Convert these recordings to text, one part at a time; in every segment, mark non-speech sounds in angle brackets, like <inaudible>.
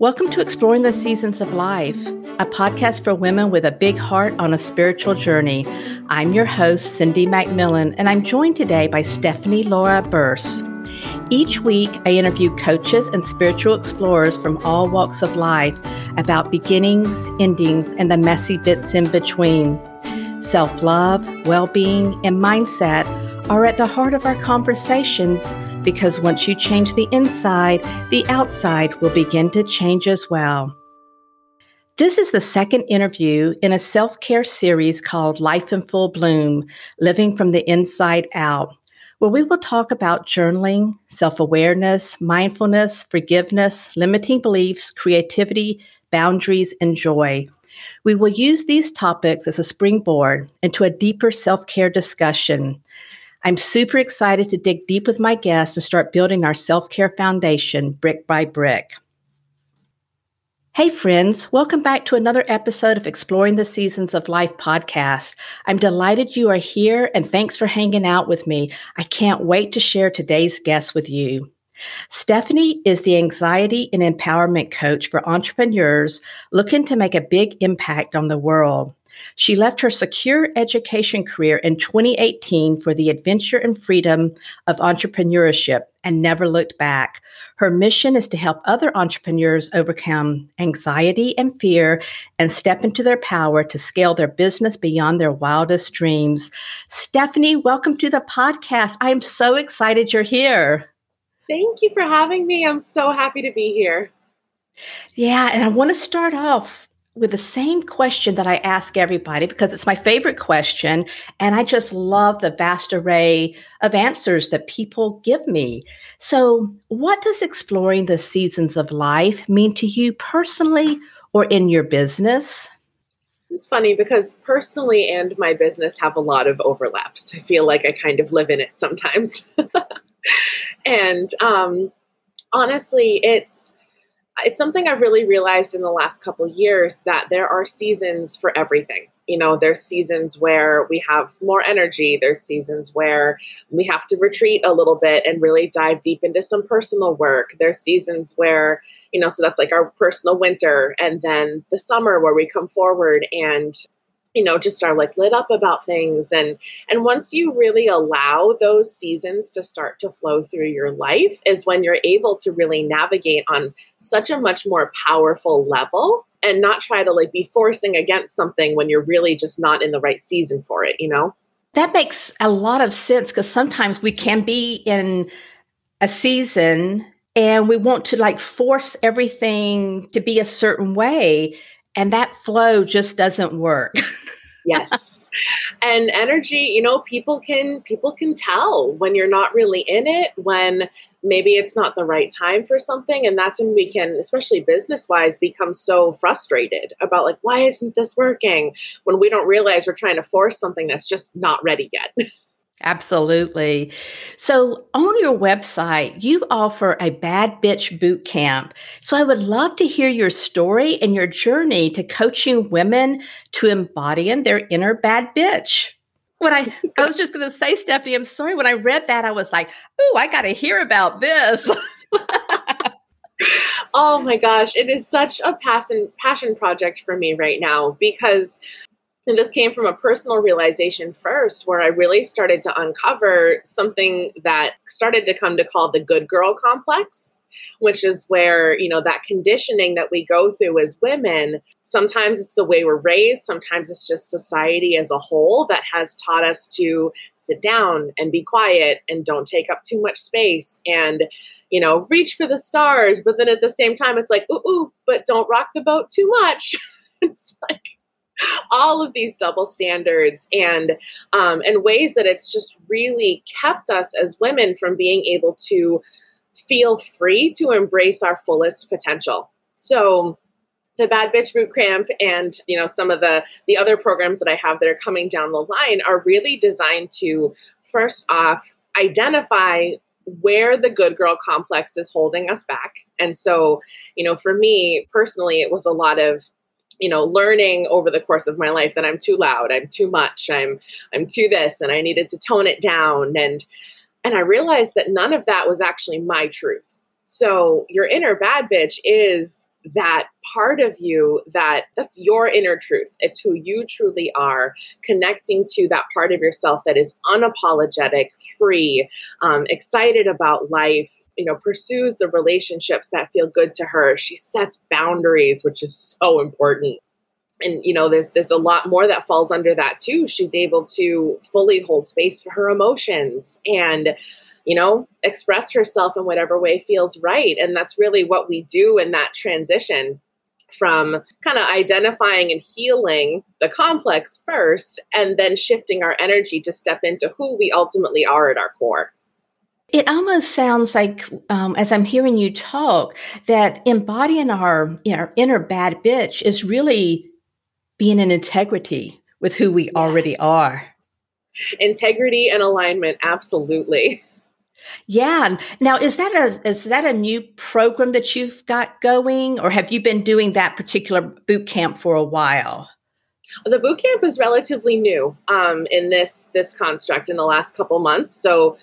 Welcome to Exploring the Seasons of Life, a podcast for women with a big heart on a spiritual journey. I'm your host, Cindy McMillan, and I'm joined today by Stephanie Laura Burse. Each week, I interview coaches and spiritual explorers from all walks of life about beginnings, endings, and the messy bits in between. Self love, well being, and mindset are at the heart of our conversations because once you change the inside, the outside will begin to change as well. This is the second interview in a self care series called Life in Full Bloom Living from the Inside Out, where we will talk about journaling, self awareness, mindfulness, forgiveness, limiting beliefs, creativity, boundaries, and joy. We will use these topics as a springboard into a deeper self care discussion. I'm super excited to dig deep with my guests and start building our self care foundation brick by brick. Hey, friends, welcome back to another episode of Exploring the Seasons of Life podcast. I'm delighted you are here and thanks for hanging out with me. I can't wait to share today's guest with you. Stephanie is the anxiety and empowerment coach for entrepreneurs looking to make a big impact on the world. She left her secure education career in 2018 for the adventure and freedom of entrepreneurship and never looked back. Her mission is to help other entrepreneurs overcome anxiety and fear and step into their power to scale their business beyond their wildest dreams. Stephanie, welcome to the podcast. I am so excited you're here. Thank you for having me. I'm so happy to be here. Yeah, and I want to start off with the same question that I ask everybody because it's my favorite question. And I just love the vast array of answers that people give me. So, what does exploring the seasons of life mean to you personally or in your business? It's funny because personally and my business have a lot of overlaps. I feel like I kind of live in it sometimes. <laughs> and um, honestly, it's it's something I've really realized in the last couple years that there are seasons for everything. You know, there's seasons where we have more energy. There's seasons where we have to retreat a little bit and really dive deep into some personal work. There's seasons where, you know, so that's like our personal winter and then the summer where we come forward and you know just are like lit up about things. And and once you really allow those seasons to start to flow through your life is when you're able to really navigate on such a much more powerful level and not try to like be forcing against something when you're really just not in the right season for it you know? That makes a lot of sense because sometimes we can be in a season and we want to like force everything to be a certain way and that flow just doesn't work <laughs> yes. <laughs> And energy you know people can people can tell when you're not really in it when maybe it's not the right time for something and that's when we can especially business wise become so frustrated about like why isn't this working? when we don't realize we're trying to force something that's just not ready yet <laughs> Absolutely. So, on your website, you offer a bad bitch boot camp. So, I would love to hear your story and your journey to coaching women to embodying their inner bad bitch. When I, I was just going to say, Stephanie, I'm sorry. When I read that, I was like, oh, I got to hear about this. <laughs> oh my gosh, it is such a passion passion project for me right now because and this came from a personal realization first, where I really started to uncover something that started to come to call the good girl complex, which is where, you know, that conditioning that we go through as women, sometimes it's the way we're raised, sometimes it's just society as a whole that has taught us to sit down and be quiet and don't take up too much space and, you know, reach for the stars. But then at the same time, it's like, ooh, ooh but don't rock the boat too much. <laughs> it's like, all of these double standards and um, and ways that it's just really kept us as women from being able to feel free to embrace our fullest potential. So the bad bitch boot camp and you know some of the the other programs that i have that are coming down the line are really designed to first off identify where the good girl complex is holding us back and so you know for me personally it was a lot of you know learning over the course of my life that i'm too loud i'm too much i'm i'm too this and i needed to tone it down. And and i realized that none of that was actually my truth. So your inner bad bitch is that part of you that that's your inner truth. It's who you truly are connecting to that part of yourself that is unapologetic free um, excited about life you know pursues the relationships that feel good to her. She sets boundaries which is so important. And you know there's there's a lot more that falls under that too. She's able to fully hold space for her emotions and you know, express herself in whatever way feels right. And that's really what we do in that transition from kind of identifying and healing the complex first, and then shifting our energy to step into who we ultimately are at our core. It almost sounds like, um, as I'm hearing you talk, that embodying our, you know, our inner bad bitch is really being in integrity with who we yes. already are. Integrity and alignment, absolutely. <laughs> Yeah. Now, is that a is that a new program that you've got going, or have you been doing that particular boot camp for a while? The boot camp is relatively new um, in this this construct in the last couple months. So,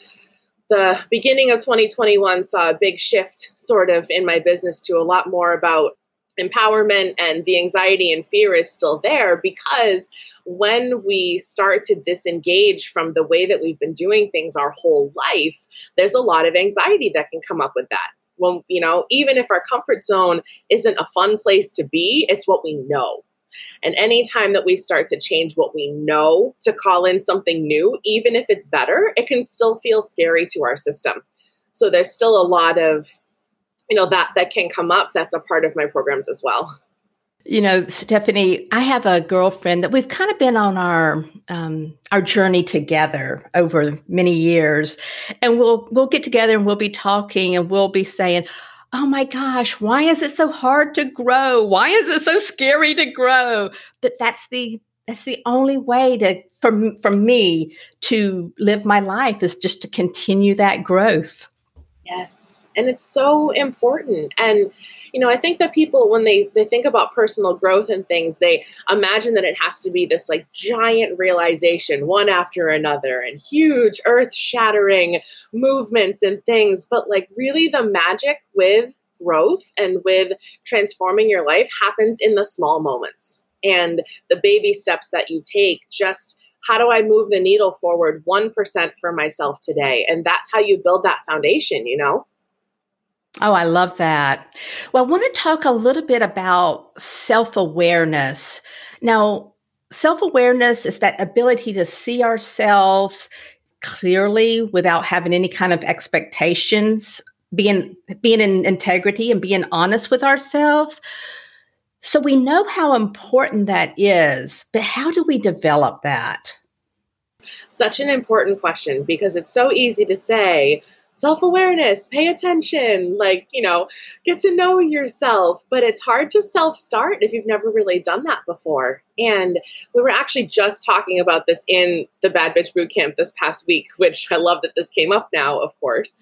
the beginning of 2021 saw a big shift, sort of, in my business to a lot more about empowerment and the anxiety and fear is still there because when we start to disengage from the way that we've been doing things our whole life, there's a lot of anxiety that can come up with that. When, you know, even if our comfort zone isn't a fun place to be, it's what we know. And anytime that we start to change what we know to call in something new, even if it's better, it can still feel scary to our system. So there's still a lot of, you know, that that can come up. That's a part of my programs as well. You know, Stephanie, I have a girlfriend that we've kind of been on our um, our journey together over many years, and we'll we'll get together and we'll be talking and we'll be saying, "Oh my gosh, why is it so hard to grow? Why is it so scary to grow?" But that's the that's the only way to for for me to live my life is just to continue that growth. Yes, and it's so important and you know, I think that people when they they think about personal growth and things, they imagine that it has to be this like giant realization one after another and huge earth-shattering movements and things, but like really the magic with growth and with transforming your life happens in the small moments and the baby steps that you take just how do I move the needle forward 1% for myself today? And that's how you build that foundation, you know? Oh, I love that. Well, I want to talk a little bit about self awareness. Now, self awareness is that ability to see ourselves clearly without having any kind of expectations, being, being in integrity and being honest with ourselves. So we know how important that is, but how do we develop that? Such an important question because it's so easy to say, self awareness, pay attention, like, you know, get to know yourself. But it's hard to self start if you've never really done that before. And we were actually just talking about this in the Bad Bitch Boot Camp this past week, which I love that this came up now, of course.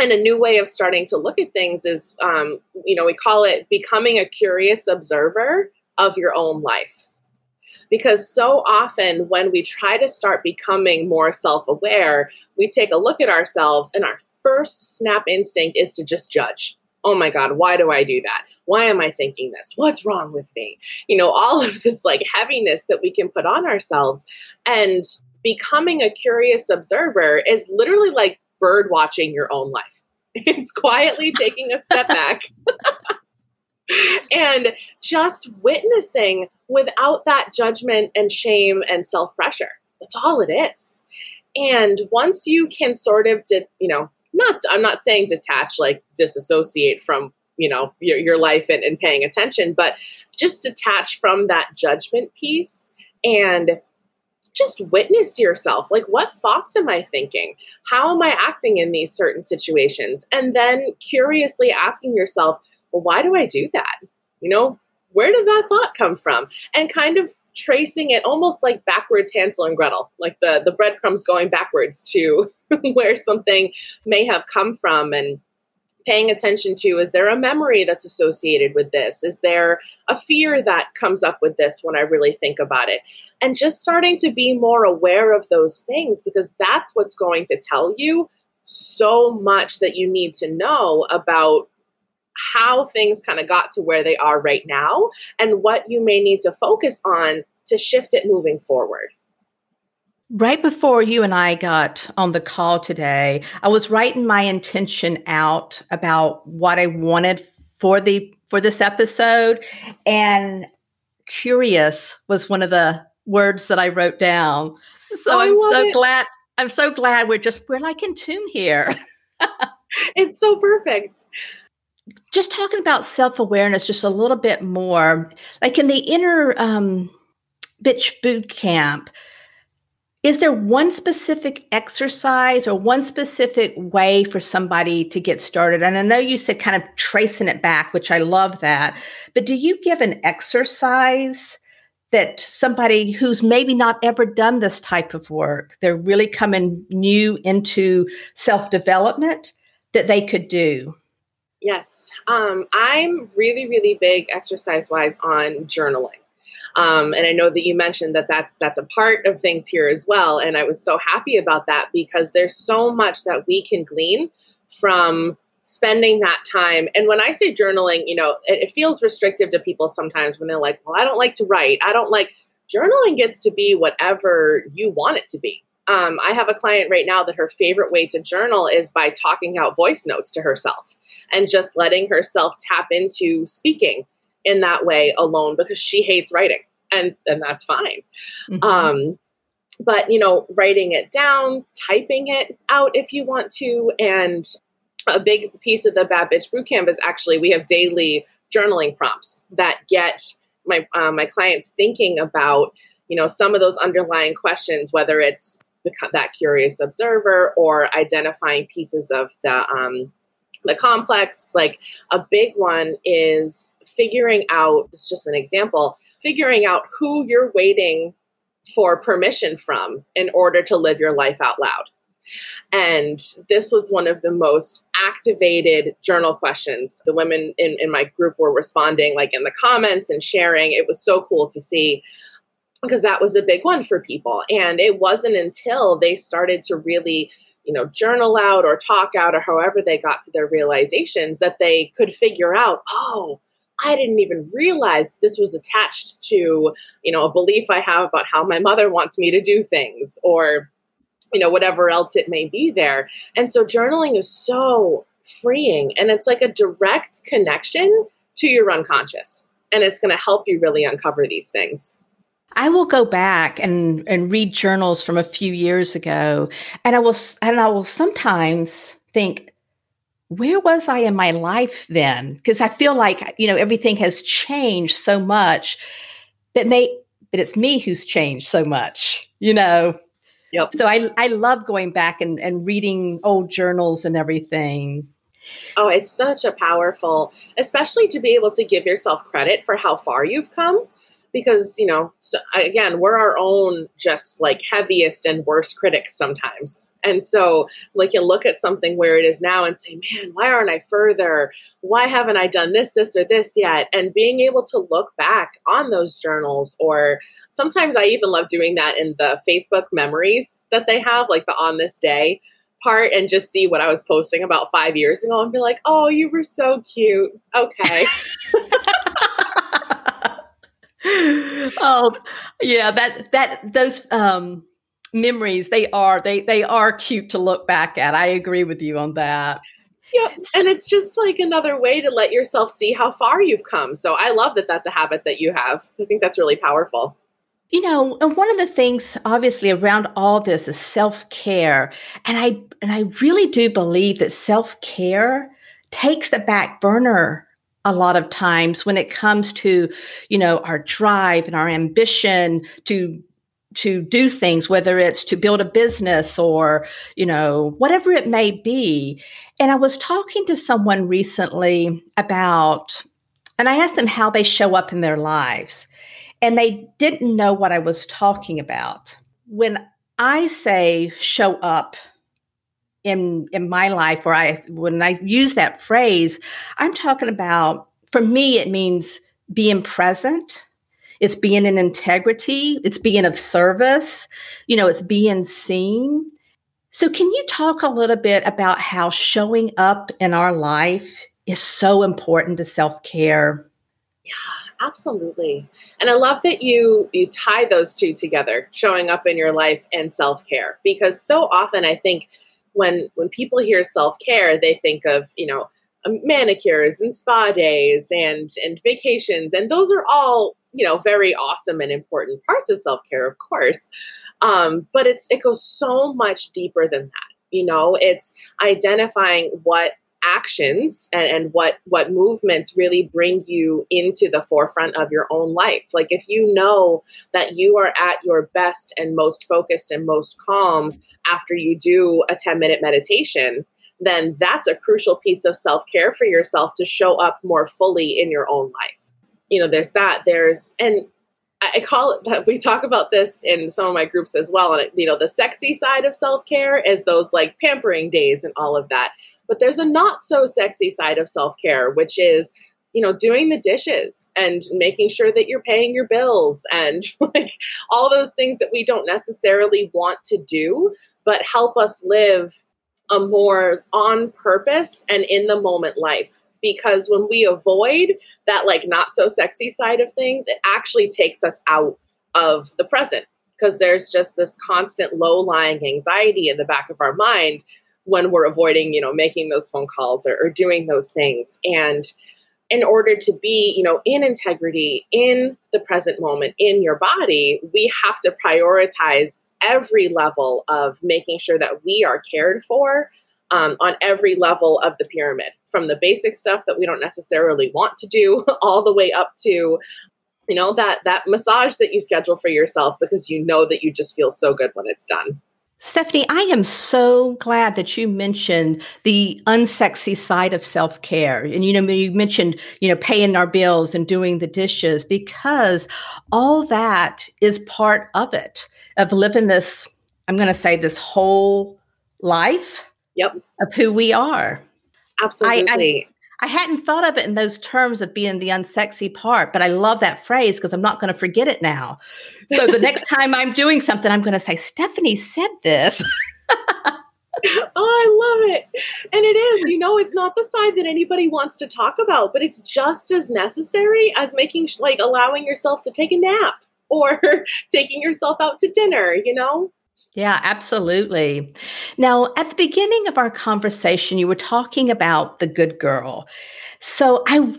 And a new way of starting to look at things is, um, you know, we call it becoming a curious observer of your own life because so often when we try to start becoming more self aware, we take a look at ourselves and our first snap instinct is to just judge. Oh my God, why do I do that? Why am I thinking this? What's wrong with me? You know, all of this like heaviness that we can put on ourselves. And becoming a curious observer is literally like bird watching your own life. It's quietly taking a step back and just witnessing without that judgment and shame and self pressure. That's all it is. And once you can sort of, di- you know, not, I'm not saying detach, like disassociate from, you know, your, your life and, and paying attention, but just detach from that judgment piece and just witness yourself. Like, what thoughts am I thinking? How am I acting in these certain situations? And then curiously asking yourself, well, why do I do that? You know, where did that thought come from? And kind of tracing it almost like backwards Hansel and Gretel, like the, the breadcrumbs going backwards to <laughs> where something may have come from and paying attention to is there a memory that's associated with this? Is there a fear that comes up with this when I really think about it? And just starting to be more aware of those things because that's what's going to tell you so much that you need to know about how things kind of got to where they are right now and what you may need to focus on to shift it moving forward. Right before you and I got on the call today, I was writing my intention out about what I wanted for the for this episode and curious was one of the words that I wrote down. So oh, I'm so it. glad I'm so glad we're just we're like in tune here. <laughs> it's so perfect. Just talking about self-awareness just a little bit more. Like in the inner um bitch boot camp, is there one specific exercise or one specific way for somebody to get started? And I know you said kind of tracing it back, which I love that. But do you give an exercise that somebody who's maybe not ever done this type of work, they're really coming new into self development that they could do? Yes. Um, I'm really, really big exercise wise on journaling. Um, and I know that you mentioned that that's that's a part of things here as well. And I was so happy about that because there's so much that we can glean from spending that time. And when I say journaling, you know, it, it feels restrictive to people sometimes when they're like, "Well, I don't like to write. I don't like." Journaling gets to be whatever you want it to be. Um, I have a client right now that her favorite way to journal is by talking out voice notes to herself and just letting herself tap into speaking in that way alone because she hates writing and and that's fine mm-hmm. um but you know writing it down typing it out if you want to and a big piece of the bad bitch bootcamp is actually we have daily journaling prompts that get my uh, my clients thinking about you know some of those underlying questions whether it's that curious observer or identifying pieces of the um, the complex like a big one is figuring out it's just an example figuring out who you're waiting for permission from in order to live your life out loud. And this was one of the most activated journal questions. The women in, in my group were responding like in the comments and sharing. It was so cool to see because that was a big one for people. And it wasn't until they started to really you know, journal out or talk out or however they got to their realizations that they could figure out, oh, I didn't even realize this was attached to, you know, a belief I have about how my mother wants me to do things or, you know, whatever else it may be there. And so journaling is so freeing and it's like a direct connection to your unconscious. And it's going to help you really uncover these things. I will go back and, and read journals from a few years ago, and I will and I will sometimes think, where was I in my life then? Because I feel like you know everything has changed so much that may, but it's me who's changed so much, you know. Yep. So I I love going back and, and reading old journals and everything. Oh, it's such a powerful, especially to be able to give yourself credit for how far you've come because you know so again we're our own just like heaviest and worst critics sometimes. And so like you look at something where it is now and say man why aren't i further? Why haven't i done this this or this yet? And being able to look back on those journals or sometimes i even love doing that in the facebook memories that they have like the on this day part and just see what i was posting about five years ago and be like oh you were so cute. Okay <laughs> <laughs> oh yeah that that those um memories they are they they are cute to look back at. I agree with you on that. Yeah and it's just like another way to let yourself see how far you've come. So i love that that's a habit that you have. I think that's really powerful. You know and one of the things obviously around all this is self-care. And i and i really do believe that self-care takes the back burner a lot of times when it comes to you know our drive and our ambition to to do things whether it's to build a business or you know whatever it may be. And i was talking to someone recently about and i asked them how they show up in their lives and they didn't know what i was talking about. When i say show up in in my life or I when I use that phrase, I'm talking about for me it means being present. It's being in integrity, it's being of service, you know, it's being seen. So can you talk a little bit about how showing up in our life is so important to self-care. Yeah, absolutely. And I love that you you tie those two together, showing up in your life and self-care because so often I think when when people hear self-care, they think of, you know, um, manicures and spa days and and vacations and those are all you know very awesome and important parts of self-care of course. Um, but it's it goes so much deeper than that you know? It's identifying what actions and, and what what movements really bring you into the forefront of your own life like if you know that you are at your best and most focused and most calm after you do a 10 minute meditation then that's a crucial piece of self-care for yourself to show up more fully in your own life you know there's that there's and I call it that we talk about this in some of my groups as well. And you know, the sexy side of self care is those like pampering days and all of that. But there's a not so sexy side of self care, which is you know doing the dishes and making sure that you're paying your bills and <laughs> like all those things that we don't necessarily want to do but help us live a more on purpose and in the moment life. Because when we avoid that like not so sexy side of things it actually takes us out of the present. Because there's just this constant low lying anxiety in the back of our mind when we're avoiding you know making those phone calls or, or doing those things. And in order to be you know in integrity in the present moment in your body we have to prioritize every level of making sure that we are cared for um, on every level of the pyramid from the basic stuff that we don't necessarily want to do <laughs> all the way up to you know that that massage that you schedule for yourself because you know that you just feel so good when it's done Stephanie, I am so glad that you mentioned the unsexy side of self care. And, you know, you mentioned, you know, paying our bills and doing the dishes because all that is part of it, of living this, I'm going to say, this whole life yep. of who we are. Absolutely. I, I, I, hadn't thought of it in those terms of being the unsexy part, but I love that phrase because I'm not going to forget it now. So the next time I'm doing something, I'm going to say, Stephanie said this. <laughs> oh, I love it. And it is, you know, it's not the side that anybody wants to talk about, but it's just as necessary as making, like, allowing yourself to take a nap or <laughs> taking yourself out to dinner, you know? Yeah, absolutely. Now, at the beginning of our conversation, you were talking about the good girl. So I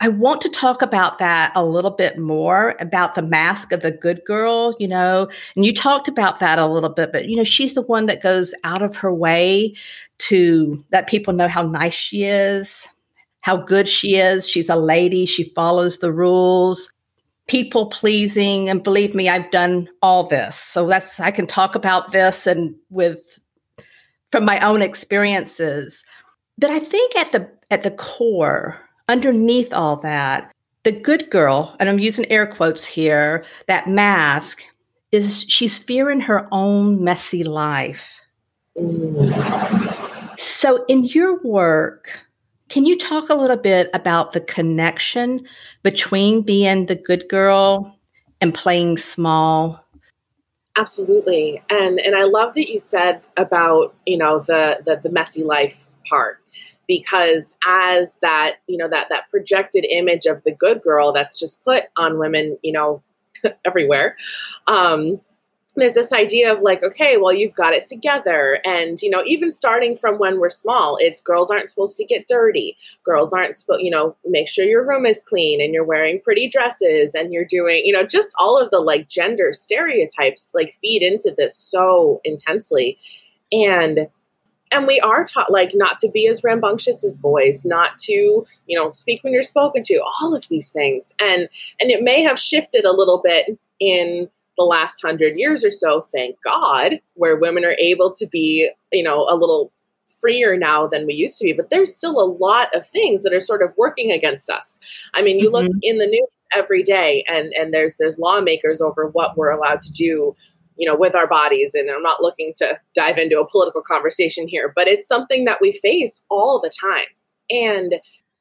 I want to talk about that a little bit more about the mask of the good girl, you know. And you talked about that a little bit, but you know, she's the one that goes out of her way to let people know how nice she is, how good she is. She's a lady, she follows the rules people pleasing and believe me i've done all this so that's i can talk about this and with from my own experiences but i think at the at the core underneath all that the good girl and i'm using air quotes here that mask is she's fearing her own messy life so in your work can you talk a little bit about the connection between being the good girl and playing small? Absolutely. And and I love that you said about, you know, the the, the messy life part because as that, you know, that that projected image of the good girl that's just put on women, you know, <laughs> everywhere. Um, there's this idea of like okay well you've got it together and you know even starting from when we're small it's girls aren't supposed to get dirty girls aren't supposed you know make sure your room is clean and you're wearing pretty dresses and you're doing you know just all of the like gender stereotypes like feed into this so intensely and and we are taught like not to be as rambunctious as boys not to you know speak when you're spoken to all of these things and and it may have shifted a little bit in the last hundred years or so, thank God, where women are able to be, you know, a little freer now than we used to be. But there's still a lot of things that are sort of working against us. I mean, you mm-hmm. look in the news every day, and and there's there's lawmakers over what we're allowed to do. You know, with our bodies, and I'm not looking to dive into a political conversation here, but it's something that we face all the time. And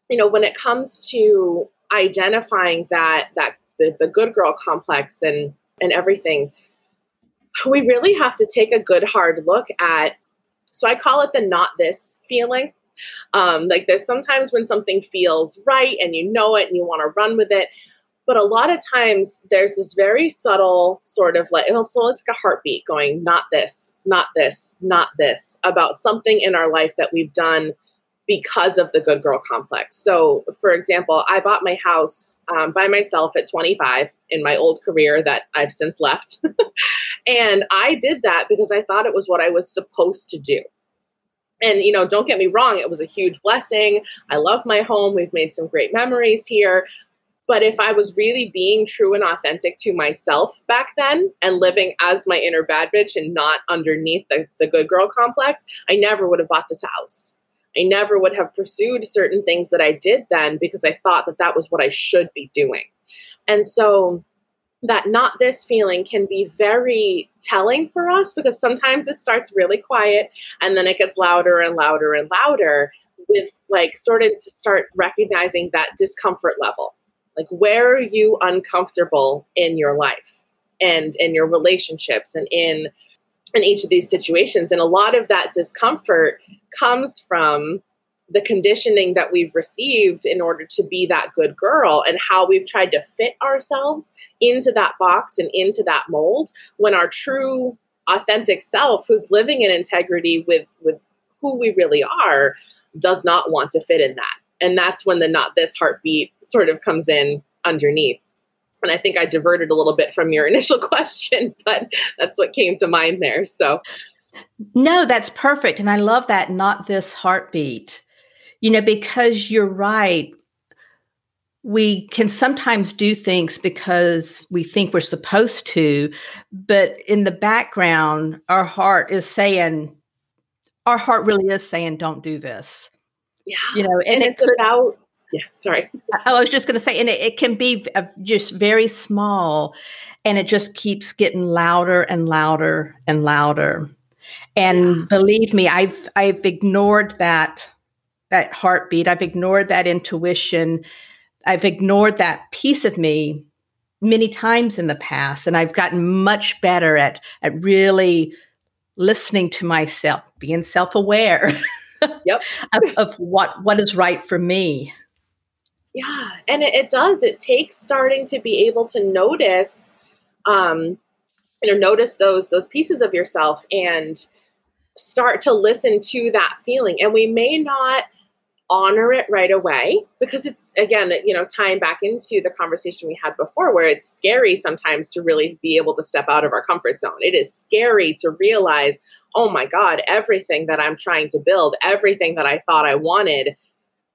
you know, when it comes to identifying that that the, the good girl complex and and everything, we really have to take a good hard look at. So I call it the not this feeling. Um, like there's sometimes when something feels right and you know it and you want to run with it. But a lot of times there's this very subtle sort of like it's almost like a heartbeat going, not this, not this, not this, about something in our life that we've done because of the good girl complex. So, for example, I bought my house um, by myself at 25 in my old career that I've since left. <laughs> and I did that because I thought it was what I was supposed to do. And, you know, don't get me wrong, it was a huge blessing. I love my home. We've made some great memories here. But if I was really being true and authentic to myself back then and living as my inner bad bitch and not underneath the, the good girl complex, I never would have bought this house I never would have pursued certain things that I did then because I thought that that was what I should be doing. And so that not this feeling can be very telling for us because sometimes it starts really quiet and then it gets louder and louder and louder with like sort of to start recognizing that discomfort level. Like where are you uncomfortable in your life and in your relationships and in in each of these situations. And a lot of that discomfort comes from the conditioning that we've received in order to be that good girl and how we've tried to fit ourselves into that box and into that mold when our true authentic self who's living in integrity with with who we really are does not want to fit in that and that's when the not this heartbeat sort of comes in underneath and I think I diverted a little bit from your <laughs> initial question, but that's what came to mind there. So, no, that's perfect. And I love that, not this heartbeat, you know, because you're right. We can sometimes do things because we think we're supposed to, but in the background, our heart is saying, our heart really is saying, don't do this. Yeah. You know, and, and it's could, about yeah sorry. Oh, I was just going to say and it, it can be uh, just very small and it just keeps getting louder and louder and louder. And yeah. believe me i've i've ignored that that heartbeat. I've ignored that intuition. I've ignored that piece of me many times in the past and i've gotten much better at at really listening to myself being self-aware <laughs> yep. <laughs> of, of what what is right for me yeah, and it, it, does. It takes starting to be able to notice, um, you know, notice those those pieces of yourself and start to listen to that feeling. And we may not honor it right away because it's again, you know, tying back into the conversation we had before, where it's scary sometimes to really be able to step out of our comfort zone. It is scary to realize, oh my God, everything that I'm trying to build, everything that I thought I wanted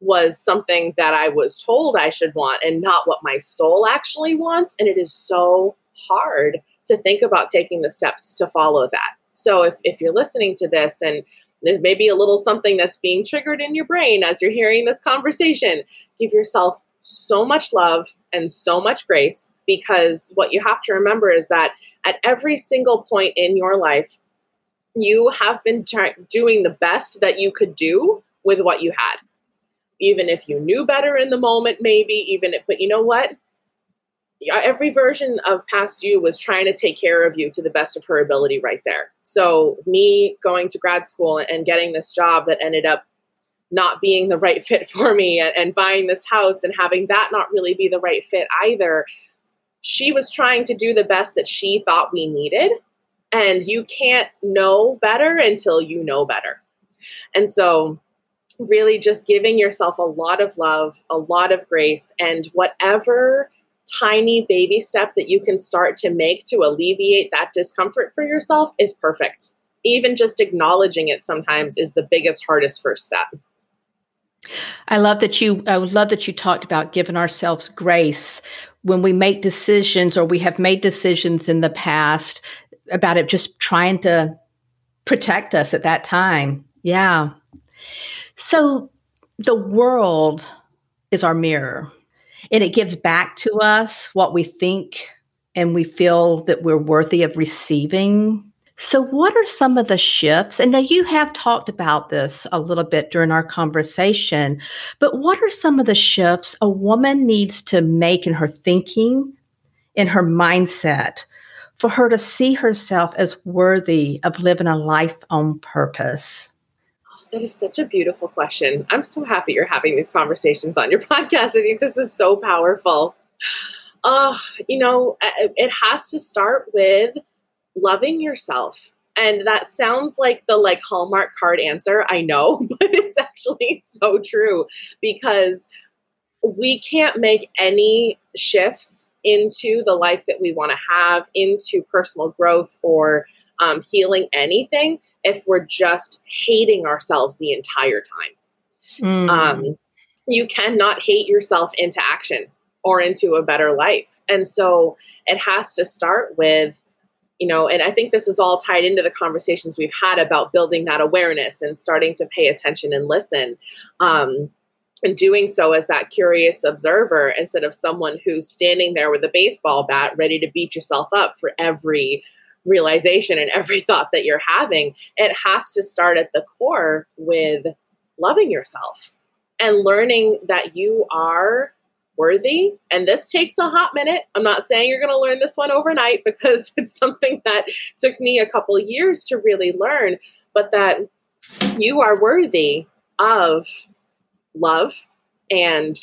was something that I was told I should want and not what my soul actually wants. And it is so hard to think about taking the steps to follow that. So if, if you're listening to this and there's maybe a little something that's being triggered in your brain as you're hearing this conversation, give yourself so much love and so much grace because what you have to remember is that at every single point in your life, you have been doing the best that you could do with what you had even if you knew better in the moment, maybe even, if, but you know what? Every version of past you was trying to take care of you to the best of her ability right there. So, me going to grad school and getting this job that ended up not being the right fit <laughs> for me and, and buying this house and having that not really be the right fit either, she was trying to do the best that she thought we needed. And you can't know better until you know better. And so, really just giving yourself a lot of love, a lot of grace, and whatever tiny baby step that you can start to make to alleviate that discomfort for yourself is perfect. Even just acknowledging it sometimes is the biggest, hardest first step. I love that you I love that you talked about giving ourselves grace when we make decisions or we have made decisions in the past about it just trying to protect us at that time. Yeah. So the world is our mirror and it gives back to us what we think and we feel that we're worthy of receiving. So, what are some of the shifts? And now you have talked about this a little bit during our conversation, but what are some of the shifts a woman needs to make in her thinking, in her mindset, for her to see herself as worthy of living a life on purpose? That is such a beautiful question. I'm so happy you're having these conversations on your <laughs> podcast. I think this is so powerful. Uh, you know, it has to start with loving yourself. And that sounds like the like Hallmark card answer, I know, <laughs> but it's actually so true because we can't make any shifts into the life that we want to have, into personal growth or um, healing anything if we're just hating ourselves the entire time. Mm. Um, you cannot hate yourself into action or into a better life. And so it has to start with, you know, and I think this is all tied into the conversations we've had about building that awareness and starting to pay attention and listen. Um, and doing so as that curious observer instead of someone who's standing there with a baseball bat ready to beat yourself up for every realization and every <laughs> thought that you're having. It has to start at the core with loving yourself and learning that you are worthy. And this takes a hot minute. I'm not saying you're going to learn this one overnight <laughs> because it's something that took me a couple years to really learn, but that you are worthy of love and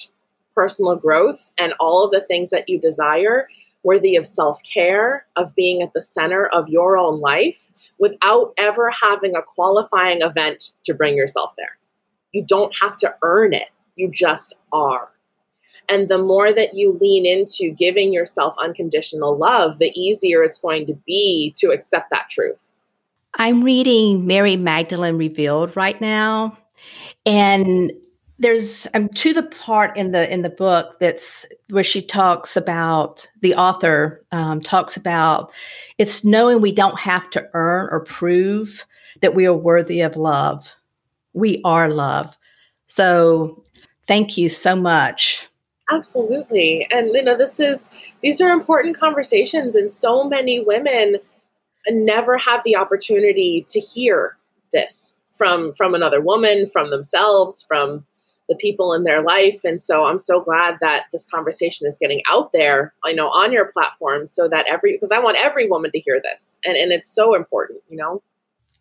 personal growth and all of the things that you desire worthy of self care, of being at the center of your own life without ever having a qualifying event to bring yourself there. You don't have to earn it, you just are. And the more that you lean into giving yourself unconditional love, the easier it's going to be to accept that truth. I'm reading Mary Magdalene Revealed right now. And there's um, to the part in the in the book that's where she talks about the author um, talks about it's knowing we don't have to earn or prove that we are worthy of love. We are love. So thank you so much. Absolutely. And you know this is these are important conversations and so many women never have the opportunity to hear this from from another woman from themselves from the people in their life. And so I'm so glad that this conversation is getting out there, I know, on your platform so that every, because I want every woman to hear this. And, and it's so important, you know?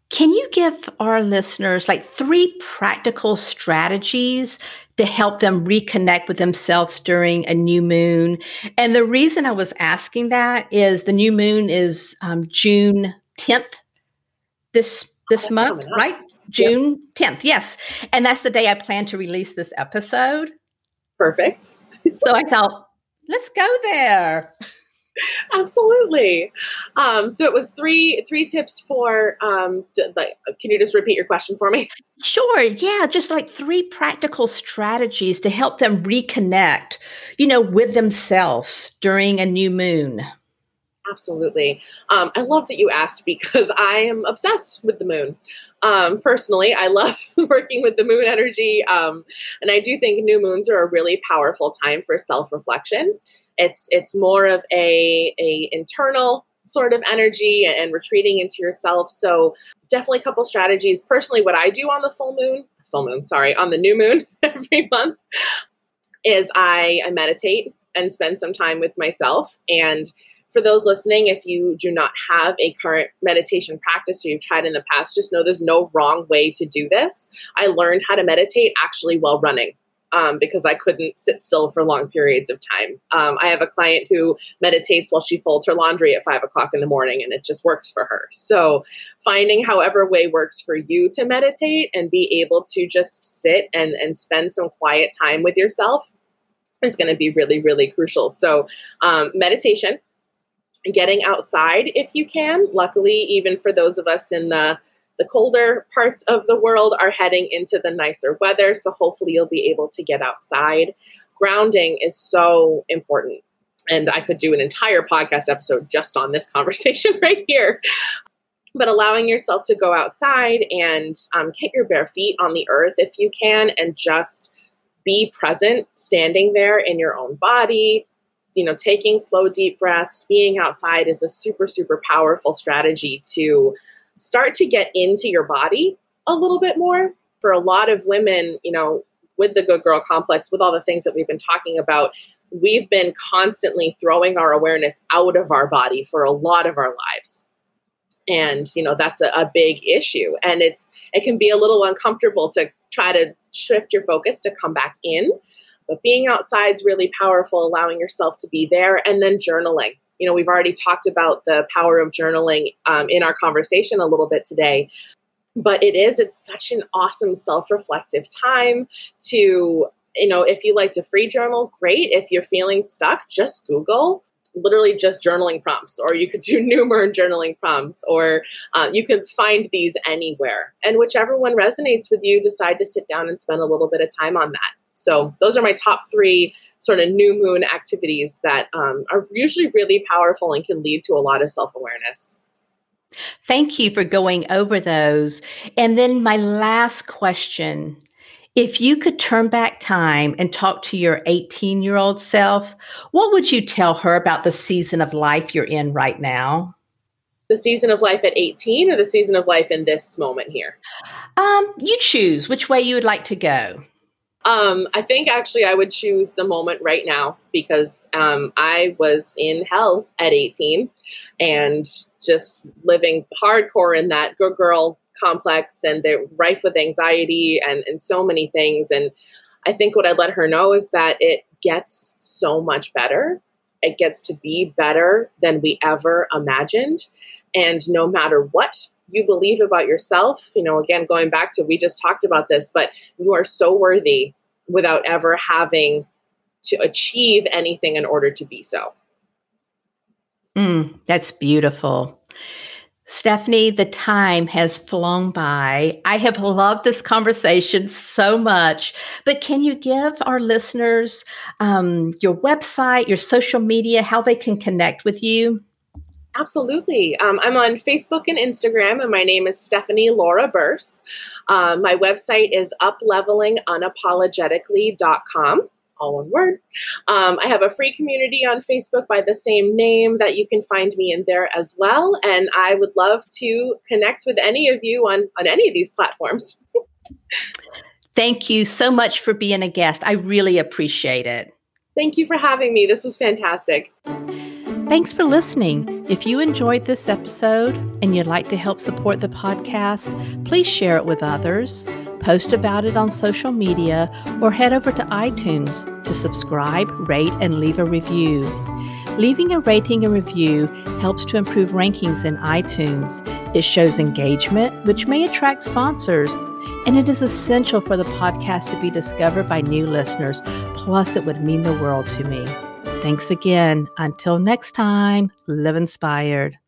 Can you give our listeners like three practical strategies to help them reconnect with themselves during a new moon? And the reason I was asking that is the new moon is um, June 10th this this oh, month, right? June yep. 10th. Yes. And that's the day I plan to release this episode. Perfect. <laughs> so I thought, let's go there. Absolutely. Um, so it was three three tips for. Um, like, can you just repeat your question for me? Sure. Yeah, just like three practical strategies to help them reconnect, you know, with themselves during a new moon. Absolutely. Um, I love that you asked because I am obsessed with the moon. Um, personally, I love <laughs> working with the moon energy. Um, and I do think new moons are a really powerful time for self reflection. It's, it's more of a, a internal sort of energy and retreating into yourself. So definitely a couple strategies. Personally, what I do on the full moon, full moon, sorry, on the new moon <laughs> every month is I, I meditate and spend some time with myself and for those listening, if you do not have a current meditation practice or you've tried in the past, just know there's no wrong way to do this. I learned how to meditate actually while running. Um, because I couldn't sit still for long periods of time. Um, I have a client who meditates while she folds her laundry at five o'clock in the morning, and it just works for her. So, finding however way works for you to meditate and be able to just sit and, and spend some quiet time with yourself is going to be really, really crucial. So, um, meditation getting outside if you can. Luckily, even for those of us in the the colder parts of the world are heading into the nicer weather, so hopefully you'll be able to get outside. Grounding is so important. And I could do an entire podcast episode just on this <laughs> conversation right here. But allowing yourself to go outside and um, get your bare feet on the earth if you can, and just be present, standing there in your own body, you know, taking slow, deep breaths, being outside is a super, super powerful strategy to start to get into your body a little bit more. For a lot of women, you know, with the good girl complex, with all the things that we've been talking about, we've been constantly throwing our awareness out of our body for a lot of our lives. and you know that's a, a big issue and it's it can be a little uncomfortable to try to shift your focus to come back in but being outside is really powerful allowing yourself to be there and then journaling you know we've already talked about the power of journaling um, in our conversation a little bit today but it is it's such an awesome self-reflective time to you know if you like to free journal great if you're feeling stuck just google literally just journaling prompts, or you could do <laughs> numerous journaling prompts, or uh, you can find these anywhere. And whichever one resonates with you, decide to sit down and spend a little bit of time on that. So, those are my top three sort of new moon activities that um, are usually really powerful and can lead to a lot of self awareness. Thank you for going over those. And then, my last question if you could turn back time and talk to your 18 year old self, what would you tell her about the season of life you're in right now? The season of life at 18 or the season of life in this moment here? Um, you choose which way you would like to go. Um, I think actually I would choose the moment right now because um, I was in hell at 18 and just living hardcore in that good girl complex and they're rife with anxiety and, and so many things. And I think what I let her know is that it gets so much better. It gets to be better than we ever imagined. And no matter what you believe about yourself, you know, again, going back to we just talked about this, but you are so worthy without ever having to achieve anything in order to be so. Mm, that's beautiful. Stephanie, the time has flown by. I have loved this conversation so much, but can you give our listeners um, your website, your social media, how they can connect with you? Absolutely. Um, I'm on Facebook and Instagram, and my name is Stephanie Laura Burse. Um, my website is uplevelingunapologetically.com all one word. Um, I have a free community on Facebook by the same name that you can find me in there as well. And I would love to connect with any of you on, on any of these platforms. <laughs> Thank you so much for being a guest. I really appreciate it. Thank you for having me. This was fantastic. Thanks for listening. If you enjoyed this episode and you'd like to help support the podcast, please share it with others post about it on social media, or head over to iTunes to subscribe, rate, and leave a review. Leaving a rating and review helps to improve rankings in iTunes. It shows engagement, which may attract sponsors, and it is essential for the podcast to be discovered by new listeners. Plus, it would mean the world to me. Thanks again. Until next time, live inspired.